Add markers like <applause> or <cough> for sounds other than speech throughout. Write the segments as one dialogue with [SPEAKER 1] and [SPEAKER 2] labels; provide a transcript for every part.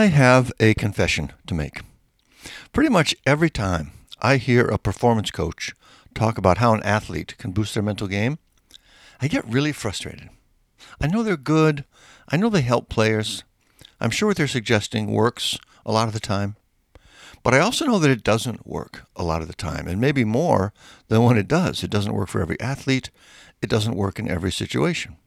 [SPEAKER 1] I have a confession to make. Pretty much every time I hear a performance coach talk about how an athlete can boost their mental game, I get really frustrated. I know they're good. I know they help players. I'm sure what they're suggesting works a lot of the time. But I also know that it doesn't work a lot of the time, and maybe more than when it does. It doesn't work for every athlete, it doesn't work in every situation.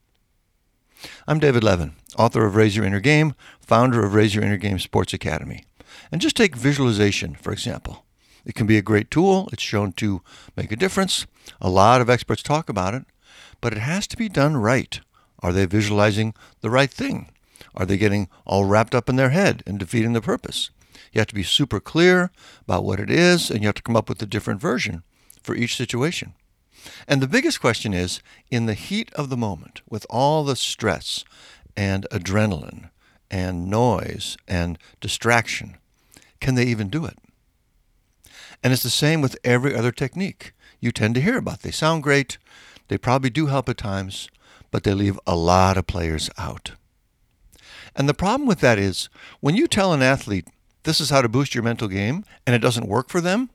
[SPEAKER 1] I'm David Levin, author of Raise Your Inner Game, founder of Raise Your Inner Game Sports Academy. And just take visualization, for example. It can be a great tool, it's shown to make a difference. A lot of experts talk about it, but it has to be done right. Are they visualizing the right thing? Are they getting all wrapped up in their head and defeating the purpose? You have to be super clear about what it is, and you have to come up with a different version for each situation. And the biggest question is in the heat of the moment, with all the stress and adrenaline and noise and distraction, can they even do it? And it's the same with every other technique you tend to hear about. They sound great, they probably do help at times, but they leave a lot of players out. And the problem with that is when you tell an athlete, this is how to boost your mental game, and it doesn't work for them,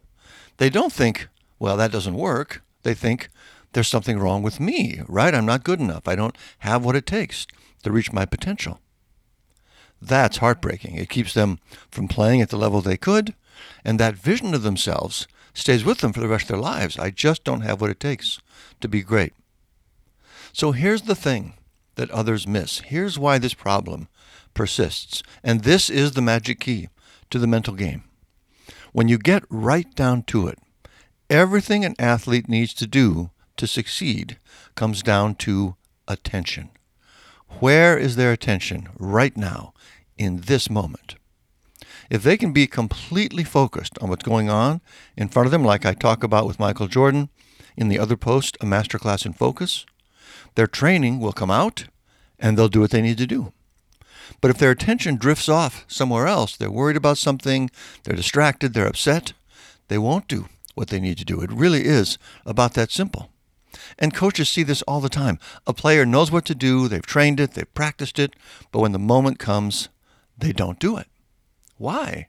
[SPEAKER 1] they don't think, well, that doesn't work. They think, there's something wrong with me, right? I'm not good enough. I don't have what it takes to reach my potential. That's heartbreaking. It keeps them from playing at the level they could, and that vision of themselves stays with them for the rest of their lives. I just don't have what it takes to be great. So here's the thing that others miss. Here's why this problem persists. And this is the magic key to the mental game. When you get right down to it, everything an athlete needs to do to succeed comes down to attention. Where is their attention right now in this moment? If they can be completely focused on what's going on in front of them, like I talk about with Michael Jordan in the other post, A Masterclass in Focus, their training will come out and they'll do what they need to do. But if their attention drifts off somewhere else, they're worried about something, they're distracted, they're upset, they won't do what they need to do. It really is about that simple. And coaches see this all the time. A player knows what to do, they've trained it, they've practiced it, but when the moment comes, they don't do it. Why?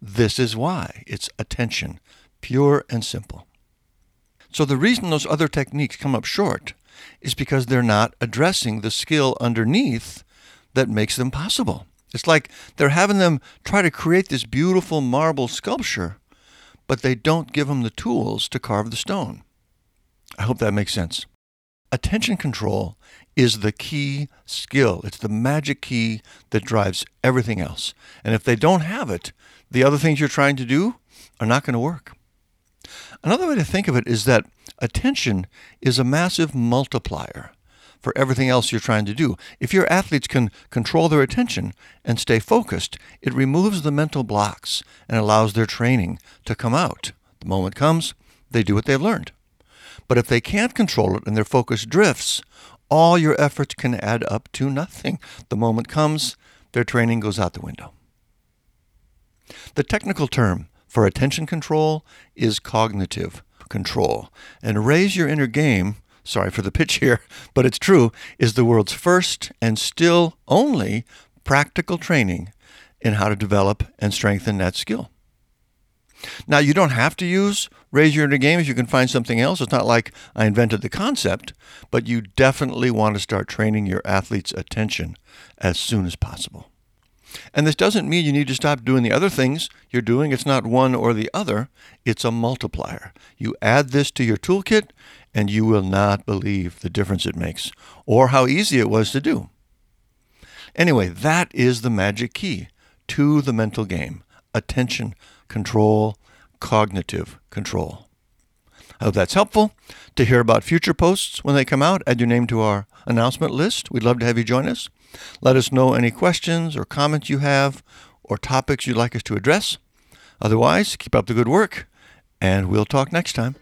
[SPEAKER 1] This is why. It's attention, pure and simple. So the reason those other techniques come up short is because they're not addressing the skill underneath that makes them possible. It's like they're having them try to create this beautiful marble sculpture, but they don't give them the tools to carve the stone. I hope that makes sense. Attention control is the key skill. It's the magic key that drives everything else. And if they don't have it, the other things you're trying to do are not going to work. Another way to think of it is that attention is a massive multiplier for everything else you're trying to do. If your athletes can control their attention and stay focused, it removes the mental blocks and allows their training to come out. The moment comes, they do what they've learned. But if they can't control it and their focus drifts, all your efforts can add up to nothing. The moment comes, their training goes out the window. The technical term for attention control is cognitive control. And raise your inner game sorry for the pitch here, <laughs> but it's true, is the world's first and still only practical training in how to develop and strengthen that skill. Now, you don't have to use Raise Your Inner Game if you can find something else. It's not like I invented the concept, but you definitely want to start training your athlete's attention as soon as possible. And this doesn't mean you need to stop doing the other things you're doing. It's not one or the other, it's a multiplier. You add this to your toolkit, and you will not believe the difference it makes or how easy it was to do. Anyway, that is the magic key to the mental game attention, control, cognitive control. I hope that's helpful. To hear about future posts when they come out, add your name to our announcement list. We'd love to have you join us. Let us know any questions or comments you have or topics you'd like us to address. Otherwise, keep up the good work, and we'll talk next time.